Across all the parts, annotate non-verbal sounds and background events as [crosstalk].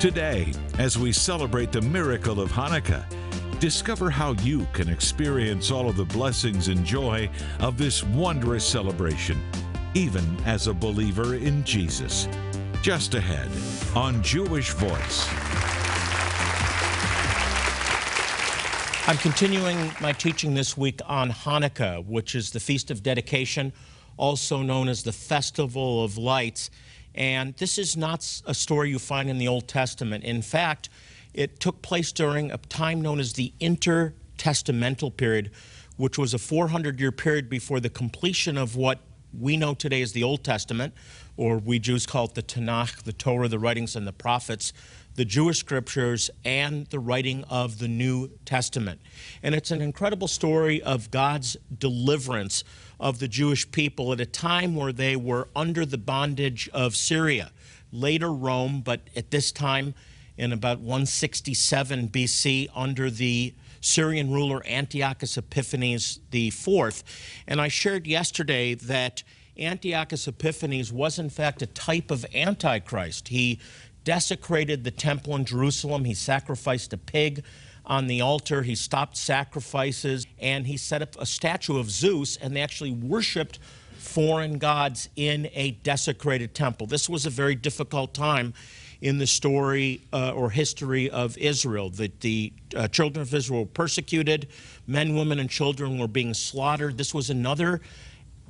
Today, as we celebrate the miracle of Hanukkah, discover how you can experience all of the blessings and joy of this wondrous celebration, even as a believer in Jesus. Just ahead on Jewish Voice. I'm continuing my teaching this week on Hanukkah, which is the Feast of Dedication, also known as the Festival of Lights. And this is not a story you find in the Old Testament. In fact, it took place during a time known as the intertestamental period, which was a 400 year period before the completion of what we know today as the Old Testament, or we Jews call it the Tanakh, the Torah, the writings, and the prophets, the Jewish scriptures, and the writing of the New Testament. And it's an incredible story of God's deliverance of the Jewish people at a time where they were under the bondage of Syria. Later Rome, but at this time in about 167 BC under the Syrian ruler Antiochus Epiphanes IV. And I shared yesterday that Antiochus Epiphanes was in fact a type of Antichrist. He desecrated the temple in Jerusalem, he sacrificed a pig on the altar. He stopped sacrifices and he set up a statue of Zeus, and they actually worshiped foreign gods in a desecrated temple. This was a very difficult time in the story uh, or history of Israel. That the uh, children of Israel were persecuted, men, women, and children were being slaughtered. This was another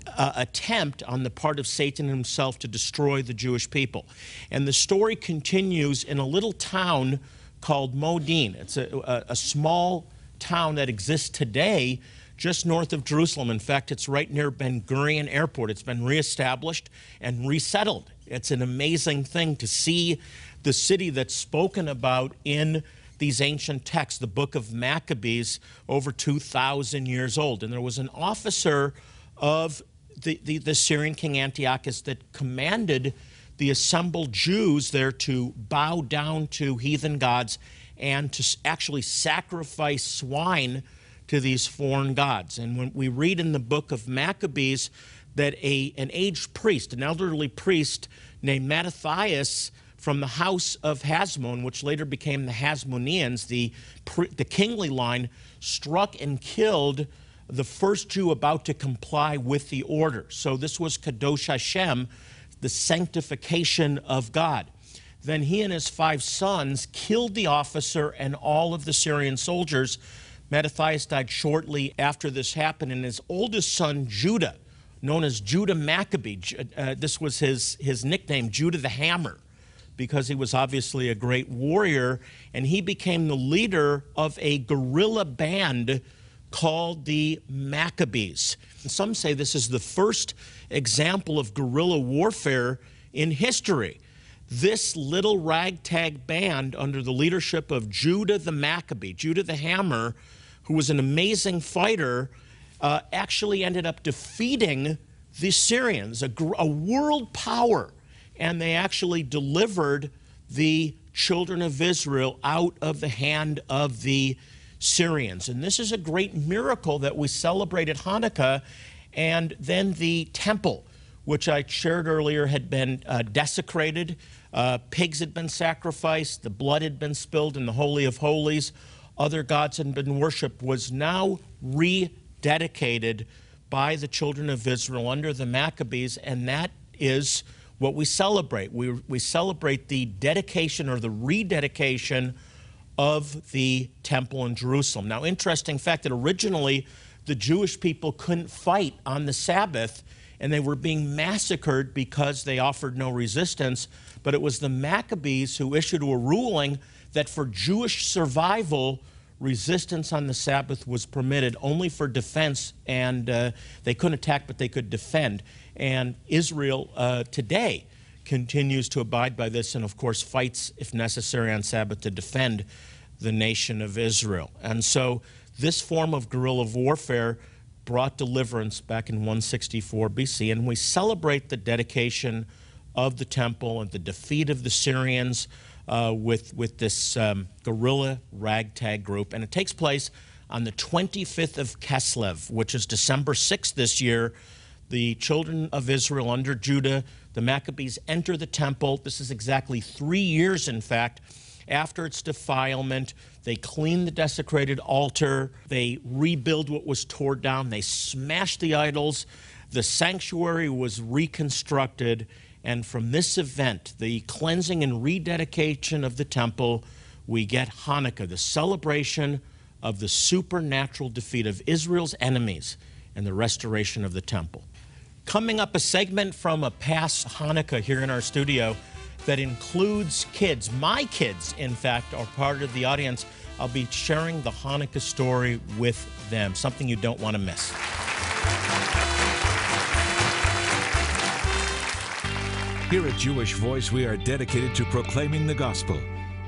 uh, attempt on the part of Satan himself to destroy the Jewish people. And the story continues in a little town called Modin. It's a, a, a small town that exists today just north of Jerusalem. In fact, it's right near Ben Gurion Airport. It's been reestablished and resettled. It's an amazing thing to see the city that's spoken about in these ancient texts, the book of Maccabees, over 2,000 years old. And there was an officer of the, the, the Syrian king Antiochus that commanded the assembled Jews there to bow down to heathen gods and to actually sacrifice swine to these foreign gods. And when we read in the book of Maccabees that a, an aged priest, an elderly priest named Mattathias from the house of Hasmon, which later became the Hasmoneans, the, the kingly line, struck and killed the first Jew about to comply with the order. So this was Kiddush Hashem, the sanctification of God. Then he and his five sons killed the officer and all of the Syrian soldiers. Mattathias died shortly after this happened, and his oldest son, Judah, known as Judah Maccabee, uh, this was his, his nickname, Judah the Hammer, because he was obviously a great warrior, and he became the leader of a guerrilla band called the Maccabees. Some say this is the first example of guerrilla warfare in history. This little ragtag band, under the leadership of Judah the Maccabee, Judah the Hammer, who was an amazing fighter, uh, actually ended up defeating the Syrians, a, a world power, and they actually delivered the children of Israel out of the hand of the Syrians. And this is a great miracle that we celebrate at Hanukkah. And then the temple, which I shared earlier, had been uh, desecrated. Uh, pigs had been sacrificed, the blood had been spilled in the Holy of Holies, other gods had been worshiped, was now rededicated by the children of Israel under the Maccabees, and that is what we celebrate. We, we celebrate the dedication or the rededication of the temple in Jerusalem. Now, interesting fact that originally the Jewish people couldn't fight on the Sabbath and they were being massacred because they offered no resistance. But it was the Maccabees who issued a ruling that for Jewish survival, resistance on the Sabbath was permitted only for defense, and uh, they couldn't attack, but they could defend. And Israel uh, today continues to abide by this and, of course, fights, if necessary, on Sabbath to defend the nation of Israel. And so this form of guerrilla warfare brought deliverance back in 164 BC, and we celebrate the dedication of the temple and the defeat of the Syrians uh, with, with this um, guerrilla ragtag group. And it takes place on the 25th of Kislev, which is December 6th this year, the children of Israel under Judah, the Maccabees, enter the temple. This is exactly three years, in fact, after its defilement. They clean the desecrated altar, they rebuild what was torn down, they smash the idols. The sanctuary was reconstructed, and from this event, the cleansing and rededication of the temple, we get Hanukkah, the celebration of the supernatural defeat of Israel's enemies and the restoration of the temple. Coming up, a segment from a past Hanukkah here in our studio that includes kids. My kids, in fact, are part of the audience. I'll be sharing the Hanukkah story with them, something you don't want to miss. Here at Jewish Voice, we are dedicated to proclaiming the gospel.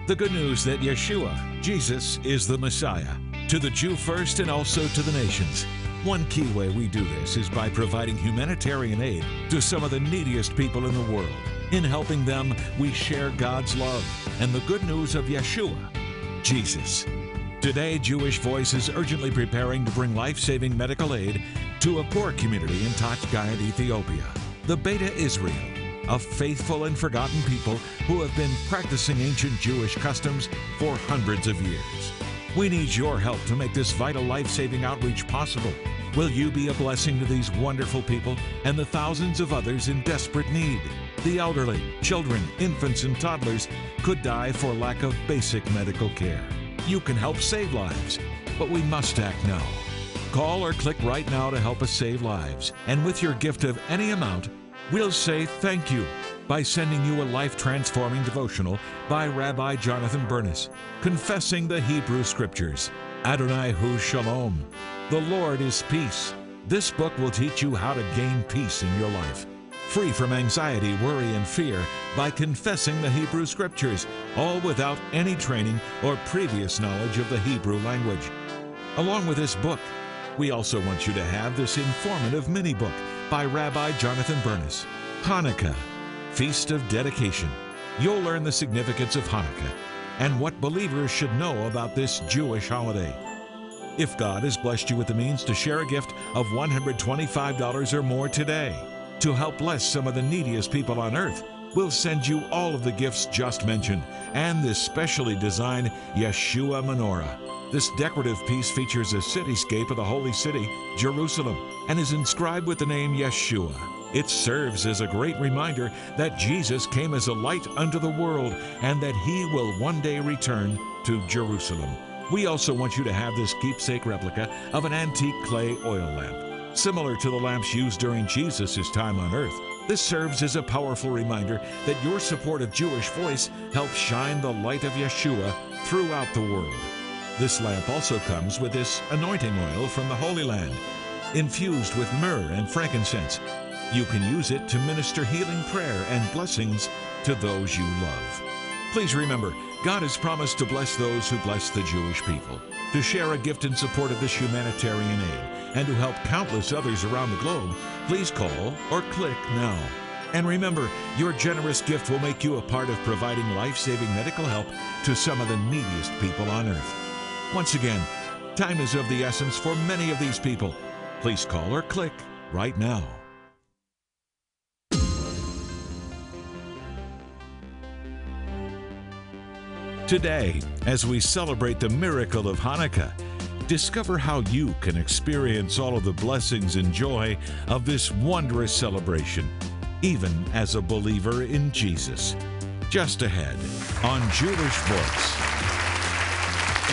The good news that Yeshua, Jesus, is the Messiah, to the Jew first and also to the nations. One key way we do this is by providing humanitarian aid to some of the neediest people in the world. In helping them, we share God's love and the good news of Yeshua, Jesus. Today, Jewish Voice is urgently preparing to bring life saving medical aid to a poor community in Tachgayat, Ethiopia. The Beta Israel, a faithful and forgotten people who have been practicing ancient Jewish customs for hundreds of years. We need your help to make this vital life saving outreach possible. Will you be a blessing to these wonderful people and the thousands of others in desperate need? The elderly, children, infants, and toddlers could die for lack of basic medical care. You can help save lives, but we must act now. Call or click right now to help us save lives. And with your gift of any amount, we'll say thank you by sending you a life transforming devotional by Rabbi Jonathan Bernis, confessing the Hebrew Scriptures. Adonai Hu Shalom. The Lord is peace. This book will teach you how to gain peace in your life. Free from anxiety, worry, and fear by confessing the Hebrew Scriptures, all without any training or previous knowledge of the Hebrew language. Along with this book, we also want you to have this informative mini book by Rabbi Jonathan Bernis Hanukkah, Feast of Dedication. You'll learn the significance of Hanukkah and what believers should know about this Jewish holiday. If God has blessed you with the means to share a gift of $125 or more today to help bless some of the neediest people on earth, we'll send you all of the gifts just mentioned and this specially designed Yeshua menorah. This decorative piece features a cityscape of the holy city, Jerusalem, and is inscribed with the name Yeshua. It serves as a great reminder that Jesus came as a light unto the world and that he will one day return to Jerusalem. We also want you to have this keepsake replica of an antique clay oil lamp. Similar to the lamps used during Jesus' time on earth, this serves as a powerful reminder that your support of Jewish Voice helps shine the light of Yeshua throughout the world. This lamp also comes with this anointing oil from the Holy Land, infused with myrrh and frankincense. You can use it to minister healing prayer and blessings to those you love. Please remember, God has promised to bless those who bless the Jewish people. To share a gift in support of this humanitarian aid and to help countless others around the globe, please call or click now. And remember, your generous gift will make you a part of providing life saving medical help to some of the neediest people on earth. Once again, time is of the essence for many of these people. Please call or click right now. Today, as we celebrate the miracle of Hanukkah, discover how you can experience all of the blessings and joy of this wondrous celebration, even as a believer in Jesus. Just ahead on Jewish Voice.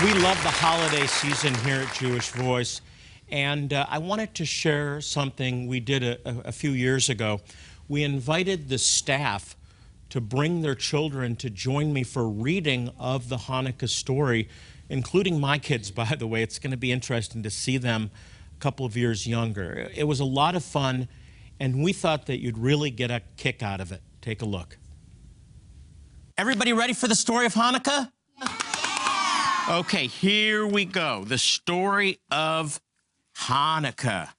We love the holiday season here at Jewish Voice, and uh, I wanted to share something we did a, a few years ago. We invited the staff to bring their children to join me for reading of the Hanukkah story, including my kids, [laughs] by the way. It's going to be interesting to see them a couple of years younger. It was a lot of fun, and we thought that you'd really get a kick out of it. Take a look. Everybody ready for the story of Hanukkah? Yeah. Okay, here we go. The story of Hanukkah.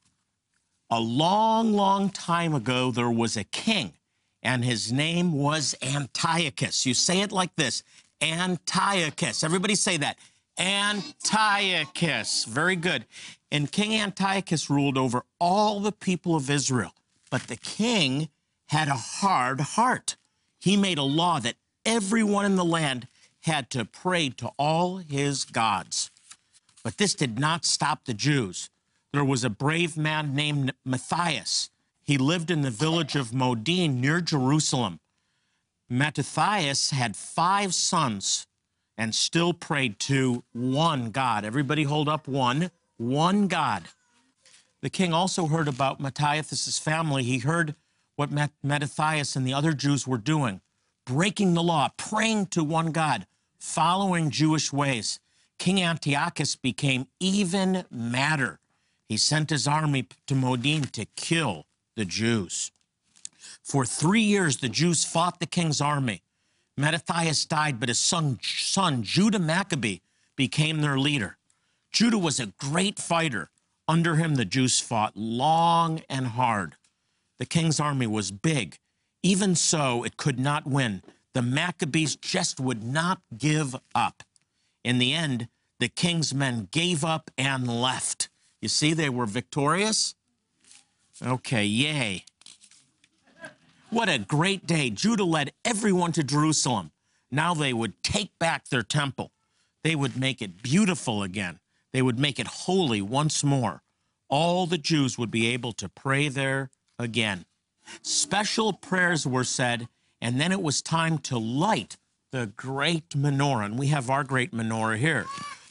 A long, long time ago, there was a king and his name was Antiochus. You say it like this Antiochus. Everybody say that. Antiochus. Very good. And King Antiochus ruled over all the people of Israel. But the king had a hard heart. He made a law that everyone in the land had to pray to all his gods. But this did not stop the Jews. There was a brave man named Matthias. He lived in the village of Modin near Jerusalem. Mattathias had five sons and still prayed to one God. Everybody hold up one, one God. The king also heard about Matthias' family. He heard what Mattathias and the other Jews were doing, breaking the law, praying to one God, following Jewish ways. King Antiochus became even madder. He sent his army to Modin to kill the Jews. For three years, the Jews fought the king's army. Mattathias died, but his son, son Judah Maccabee became their leader. Judah was a great fighter. Under him, the Jews fought long and hard. The king's army was big. Even so, it could not win. The Maccabees just would not give up. In the end, the king's men gave up and left. You see, they were victorious? Okay, yay. What a great day. Judah led everyone to Jerusalem. Now they would take back their temple. They would make it beautiful again. They would make it holy once more. All the Jews would be able to pray there again. Special prayers were said, and then it was time to light the great menorah. And we have our great menorah here.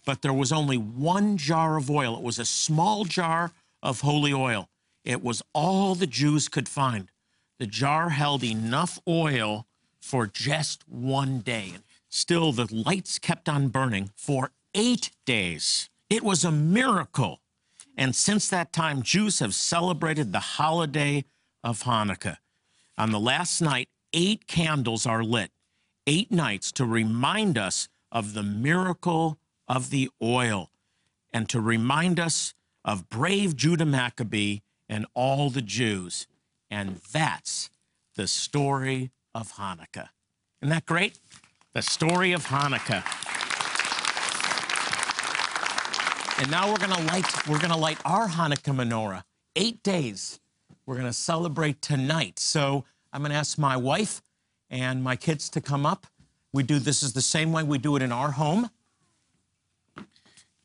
But there was only one jar of oil. It was a small jar of holy oil. It was all the Jews could find. The jar held enough oil for just one day. Still, the lights kept on burning for eight days. It was a miracle. And since that time, Jews have celebrated the holiday of Hanukkah. On the last night, eight candles are lit, eight nights to remind us of the miracle of the oil and to remind us of brave Judah Maccabee and all the Jews and that's the story of Hanukkah. Isn't that great? The story of Hanukkah. And now we're gonna light we're gonna light our Hanukkah menorah. Eight days. We're gonna celebrate tonight. So I'm gonna ask my wife and my kids to come up. We do this is the same way we do it in our home.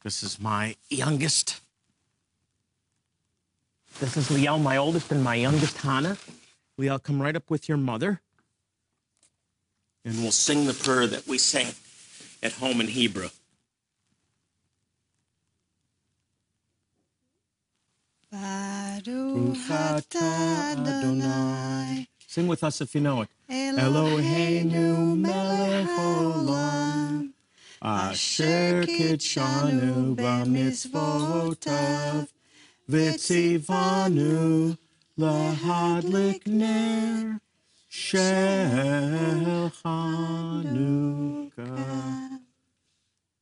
This is my youngest this is Liel, my oldest, and my youngest, Hannah. Liel, come right up with your mother. And we'll sing the prayer that we sing at home in Hebrew. Sing with us if you know it. Eloheinu melech olam, asher kitshanu b'mitzvotav, Vitzivanu lahadlik ner.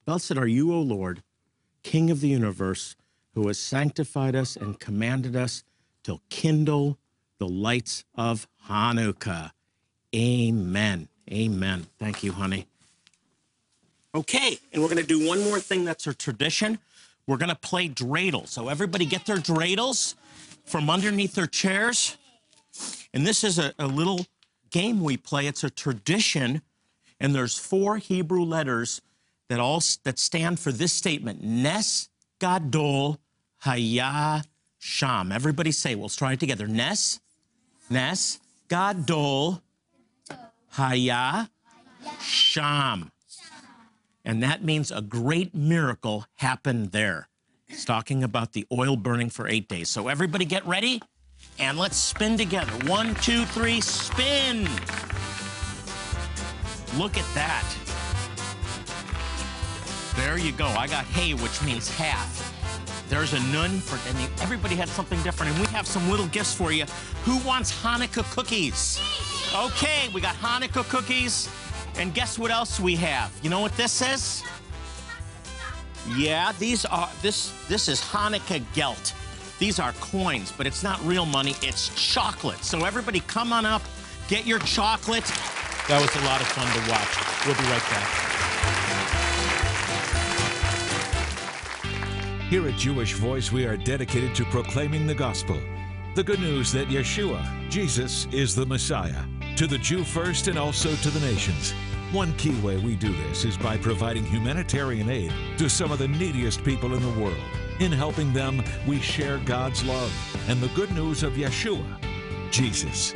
Blessed are you, O Lord, King of the universe, who has sanctified us and commanded us to kindle the lights of Hanukkah. Amen. Amen. Thank you, honey. Okay, and we're going to do one more thing that's a tradition. We're going to play dreidel. So everybody get their dreidels from underneath their chairs. And this is a, a little game we play. It's a tradition, and there's four Hebrew letters that all that stand for this statement: Nes Gadol Haya Sham. Everybody say, we'll try it together. Nes, Nes Gadol Haya Sham. And that means a great miracle happened there. It's talking about the oil burning for eight days. So everybody get ready and let's spin together. One, two, three, spin. Look at that. There you go. I got hay, which means half. There's a nun for, and everybody had something different. And we have some little gifts for you. Who wants Hanukkah cookies? Okay, we got Hanukkah cookies. And guess what else we have? You know what this is? Yeah, these are this this is Hanukkah gelt. These are coins, but it's not real money, it's chocolate. So everybody come on up, get your chocolate. That was a lot of fun to watch. We'll be right back. Here at Jewish Voice, we are dedicated to proclaiming the gospel The good news that Yeshua, Jesus, is the Messiah, to the Jew first and also to the nations. One key way we do this is by providing humanitarian aid to some of the neediest people in the world. In helping them, we share God's love and the good news of Yeshua, Jesus.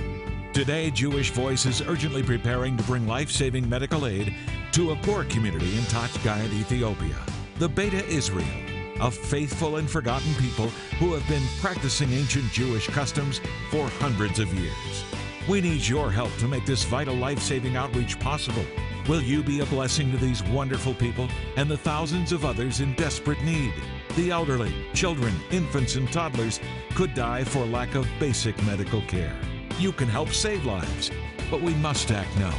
Today, Jewish Voice is urgently preparing to bring life saving medical aid to a poor community in Tachgayat, Ethiopia. The Beta Israel, a faithful and forgotten people who have been practicing ancient Jewish customs for hundreds of years. We need your help to make this vital life saving outreach possible. Will you be a blessing to these wonderful people and the thousands of others in desperate need? The elderly, children, infants, and toddlers could die for lack of basic medical care. You can help save lives, but we must act now.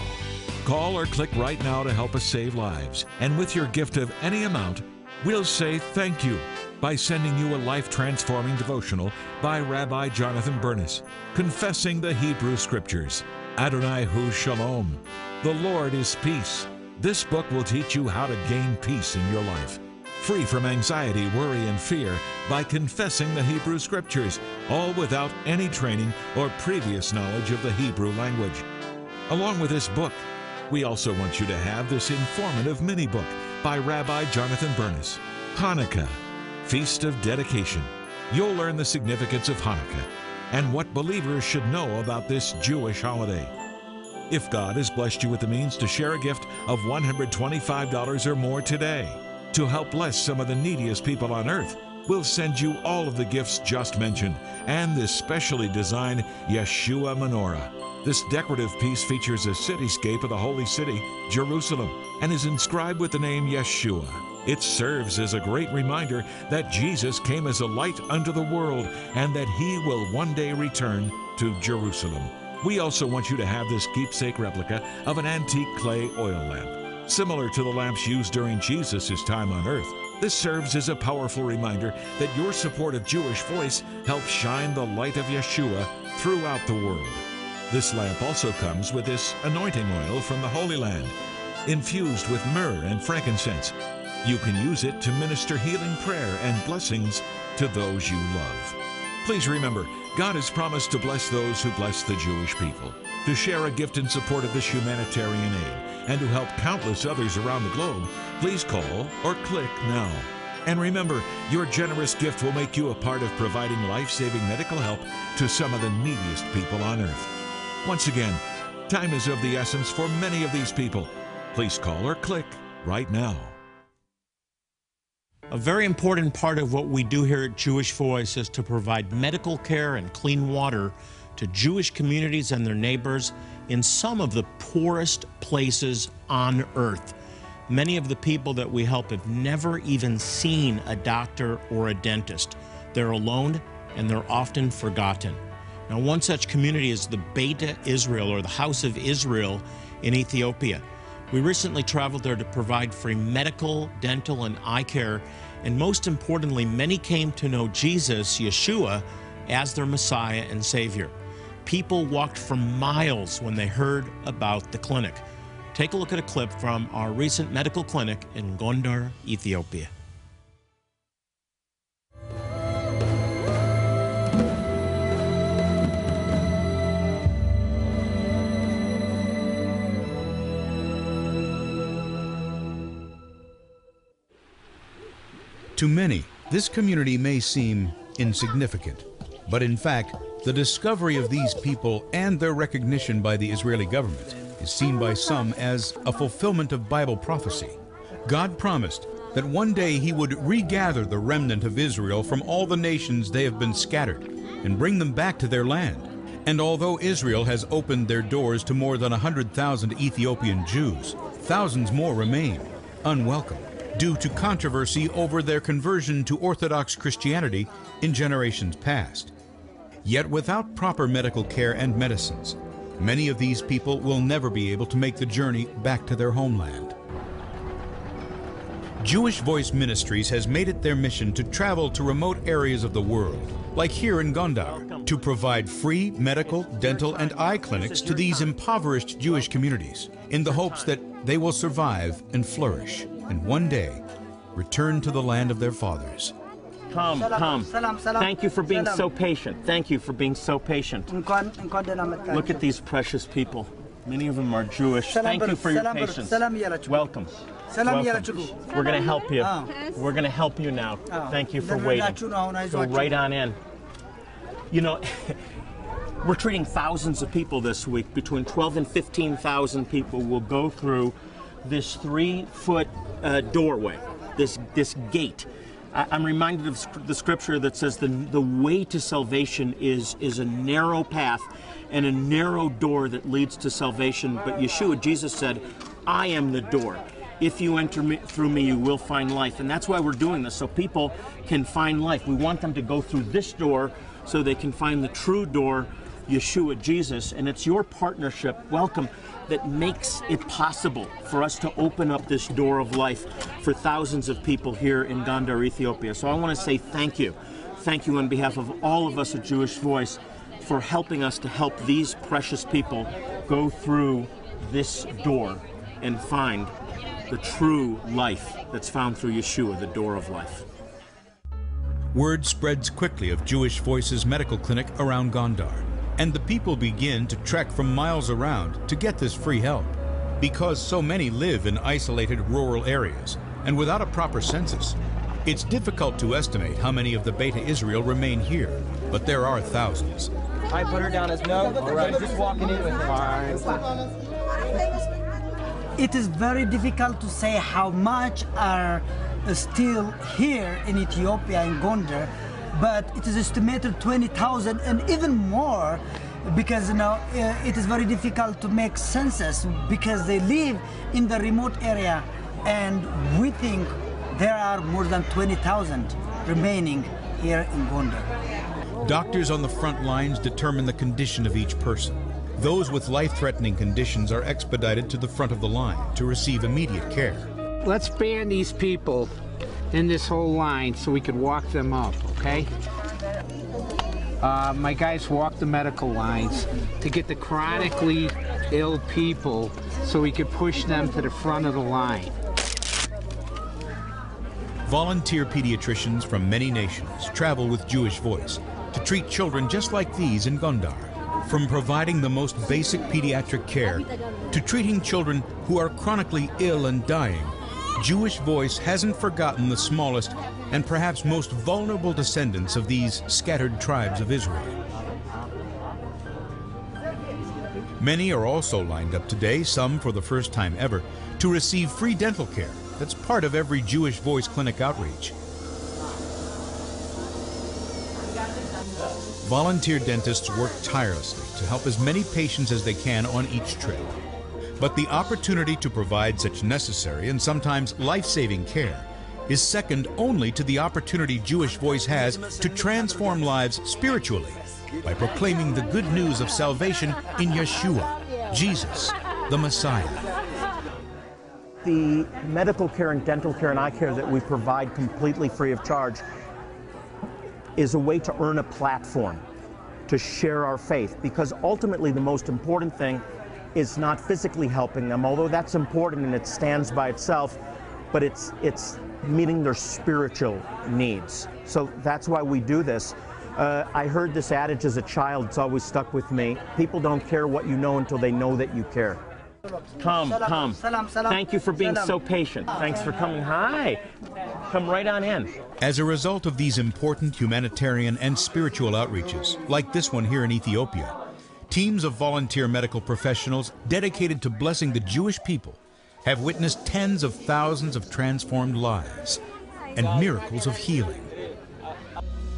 Call or click right now to help us save lives. And with your gift of any amount, we'll say thank you by sending you a life transforming devotional by Rabbi Jonathan Bernis, confessing the Hebrew Scriptures. Adonai Hu Shalom. The Lord is peace. This book will teach you how to gain peace in your life. Free from anxiety, worry, and fear by confessing the Hebrew Scriptures, all without any training or previous knowledge of the Hebrew language. Along with this book, we also want you to have this informative mini book by Rabbi Jonathan Bernis Hanukkah, Feast of Dedication. You'll learn the significance of Hanukkah and what believers should know about this Jewish holiday. If God has blessed you with the means to share a gift of $125 or more today to help bless some of the neediest people on earth, we'll send you all of the gifts just mentioned and this specially designed Yeshua menorah. This decorative piece features a cityscape of the holy city, Jerusalem, and is inscribed with the name Yeshua. It serves as a great reminder that Jesus came as a light unto the world and that he will one day return to Jerusalem. We also want you to have this keepsake replica of an antique clay oil lamp. Similar to the lamps used during Jesus' time on earth, this serves as a powerful reminder that your support of Jewish Voice helps shine the light of Yeshua throughout the world. This lamp also comes with this anointing oil from the Holy Land, infused with myrrh and frankincense. You can use it to minister healing prayer and blessings to those you love. Please remember, God has promised to bless those who bless the Jewish people. To share a gift in support of this humanitarian aid and to help countless others around the globe, please call or click now. And remember, your generous gift will make you a part of providing life saving medical help to some of the neediest people on earth. Once again, time is of the essence for many of these people. Please call or click right now. A very important part of what we do here at Jewish Voice is to provide medical care and clean water to Jewish communities and their neighbors in some of the poorest places on earth. Many of the people that we help have never even seen a doctor or a dentist. They're alone and they're often forgotten. Now, one such community is the Beta Israel or the House of Israel in Ethiopia. We recently traveled there to provide free medical, dental, and eye care, and most importantly, many came to know Jesus, Yeshua, as their Messiah and Savior. People walked for miles when they heard about the clinic. Take a look at a clip from our recent medical clinic in Gondar, Ethiopia. To many, this community may seem insignificant, but in fact, the discovery of these people and their recognition by the Israeli government is seen by some as a fulfillment of Bible prophecy. God promised that one day he would regather the remnant of Israel from all the nations they have been scattered and bring them back to their land. And although Israel has opened their doors to more than 100,000 Ethiopian Jews, thousands more remain unwelcome due to controversy over their conversion to Orthodox Christianity in generations past. Yet without proper medical care and medicines, many of these people will never be able to make the journey back to their homeland. Jewish Voice Ministries has made it their mission to travel to remote areas of the world, like here in Gondar, to provide free medical, dental, and eye clinics to these impoverished Jewish communities in the hopes that they will survive and flourish and one day return to the land of their fathers. Come, come. Thank you for being so patient. Thank you for being so patient. Look at these precious people. Many of them are Jewish. Thank you for your patience. Welcome. Welcome. We're going to help you. We're going to help you now. Thank you for waiting. Go right on in. You know, [laughs] we're treating thousands of people this week. Between 12 and 15,000 people will go through this three-foot uh, doorway, this this gate. I- I'm reminded of the scripture that says the the way to salvation is is a narrow path and a narrow door that leads to salvation. But Yeshua, Jesus said, "I am the door." If you enter me, through me, you will find life. And that's why we're doing this, so people can find life. We want them to go through this door so they can find the true door, Yeshua, Jesus. And it's your partnership, welcome, that makes it possible for us to open up this door of life for thousands of people here in Gondar, Ethiopia. So I want to say thank you. Thank you on behalf of all of us at Jewish Voice for helping us to help these precious people go through this door and find the true life that's found through Yeshua, the door of life. Word spreads quickly of Jewish Voice's medical clinic around Gondar, and the people begin to trek from miles around to get this free help. Because so many live in isolated rural areas and without a proper census, it's difficult to estimate how many of the Beta Israel remain here, but there are thousands. I put her down as no. All right, just walking in with her. All right. It is very difficult to say how much are still here in Ethiopia in Gondar, but it is estimated 20,000 and even more because you know uh, it is very difficult to make census because they live in the remote area and we think there are more than 20,000 remaining here in Gondar. Doctors on the front lines determine the condition of each person. Those with life threatening conditions are expedited to the front of the line to receive immediate care. Let's ban these people in this whole line so we could walk them up, okay? Uh, my guys walk the medical lines to get the chronically ill people so we could push them to the front of the line. Volunteer pediatricians from many nations travel with Jewish Voice to treat children just like these in Gondar. From providing the most basic pediatric care to treating children who are chronically ill and dying, Jewish Voice hasn't forgotten the smallest and perhaps most vulnerable descendants of these scattered tribes of Israel. Many are also lined up today, some for the first time ever, to receive free dental care that's part of every Jewish Voice Clinic outreach. Volunteer dentists work tirelessly to help as many patients as they can on each trip. But the opportunity to provide such necessary and sometimes life saving care is second only to the opportunity Jewish Voice has to transform lives spiritually by proclaiming the good news of salvation in Yeshua, Jesus, the Messiah. The medical care and dental care and eye care that we provide completely free of charge is a way to earn a platform to share our faith because ultimately the most important thing is not physically helping them although that's important and it stands by itself but it's it's meeting their spiritual needs. So that's why we do this. Uh, I heard this adage as a child it's always stuck with me. People don't care what you know until they know that you care. Come come salam, salam, thank you for being so patient. Thanks for coming. Hi. Come right on in. As a result of these important humanitarian and spiritual outreaches, like this one here in Ethiopia, teams of volunteer medical professionals dedicated to blessing the Jewish people have witnessed tens of thousands of transformed lives and miracles of healing.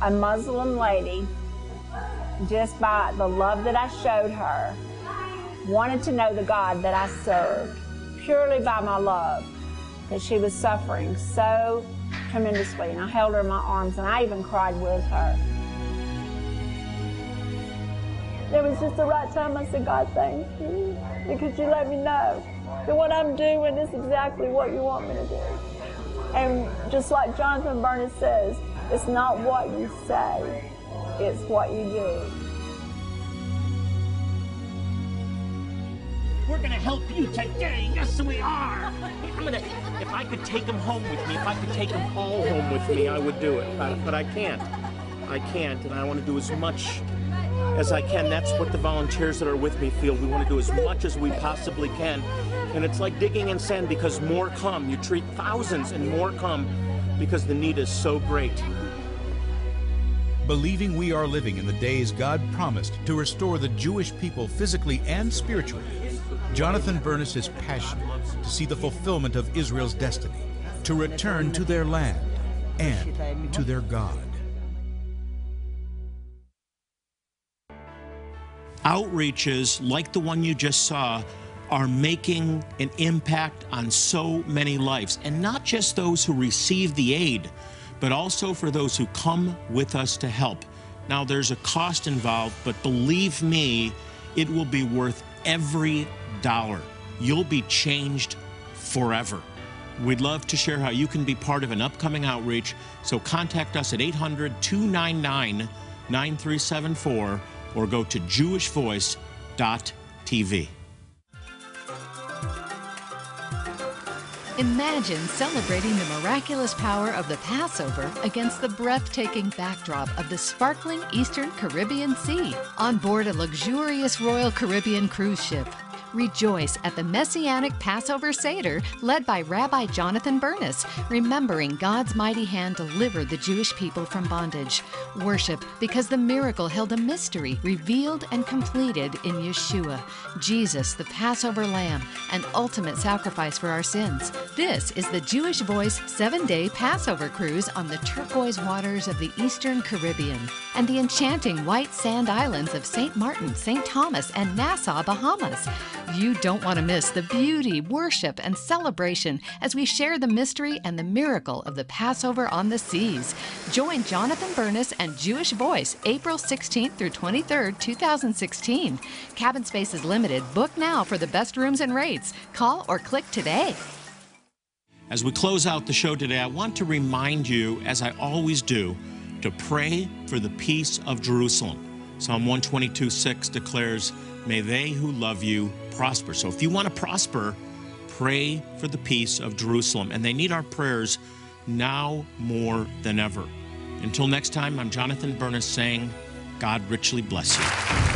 a Muslim lady, just by the love that I showed her, wanted to know the God that I served purely by my love, that she was suffering so tremendously. And I held her in my arms and I even cried with her. It was just the right time I said, God, thank you, because you let me know that what I'm doing is exactly what you want me to do. And just like Jonathan Bernis says, it's not what you say, it's what you do. We're gonna help you today. Yes, we are. I'm gonna. If I could take them home with me, if I could take them all home with me, I would do it. But, but I can't. I can't, and I want to do as much as I can. That's what the volunteers that are with me feel. We want to do as much as we possibly can. And it's like digging in sand because more come. You treat thousands and more come because the need is so great. Believing we are living in the days God promised to restore the Jewish people physically and spiritually, Jonathan Bernis is passionate to see the fulfillment of Israel's destiny, to return to their land and to their God. Outreaches like the one you just saw are making an impact on so many lives, and not just those who receive the aid, but also for those who come with us to help. Now, there's a cost involved, but believe me, it will be worth every dollar. You'll be changed forever. We'd love to share how you can be part of an upcoming outreach, so contact us at 800 299 9374 or go to jewishvoice.tv. Imagine celebrating the miraculous power of the Passover against the breathtaking backdrop of the sparkling Eastern Caribbean Sea on board a luxurious Royal Caribbean cruise ship. Rejoice at the Messianic Passover Seder led by Rabbi Jonathan Bernis, remembering God's mighty hand delivered the Jewish people from bondage. Worship because the miracle held a mystery revealed and completed in Yeshua, Jesus, the Passover Lamb, an ultimate sacrifice for our sins. This is the Jewish Voice seven day Passover cruise on the turquoise waters of the Eastern Caribbean and the enchanting white sand islands of St. Martin, St. Thomas, and Nassau, Bahamas. You don't want to miss the beauty, worship, and celebration as we share the mystery and the miracle of the Passover on the seas. Join Jonathan Bernis and Jewish Voice April 16th through 23rd, 2016. Cabin space is limited. Book now for the best rooms and rates. Call or click today. As we close out the show today, I want to remind you, as I always do, to pray for the peace of Jerusalem. Psalm 122 6 declares, May they who love you prosper. So if you want to prosper, pray for the peace of Jerusalem. And they need our prayers now more than ever. Until next time, I'm Jonathan Bernis saying, God richly bless you.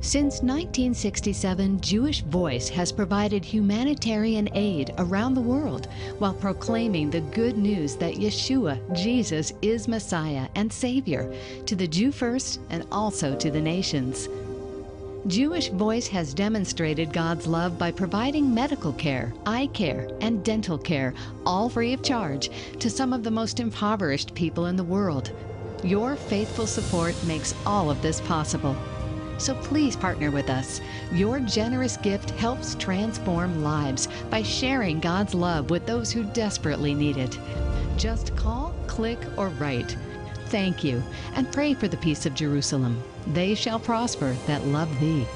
Since 1967, Jewish Voice has provided humanitarian aid around the world while proclaiming the good news that Yeshua, Jesus, is Messiah and Savior to the Jew first and also to the nations. Jewish Voice has demonstrated God's love by providing medical care, eye care, and dental care, all free of charge, to some of the most impoverished people in the world. Your faithful support makes all of this possible. So please partner with us. Your generous gift helps transform lives by sharing God's love with those who desperately need it. Just call, click, or write. Thank you, and pray for the peace of Jerusalem. They shall prosper that love thee.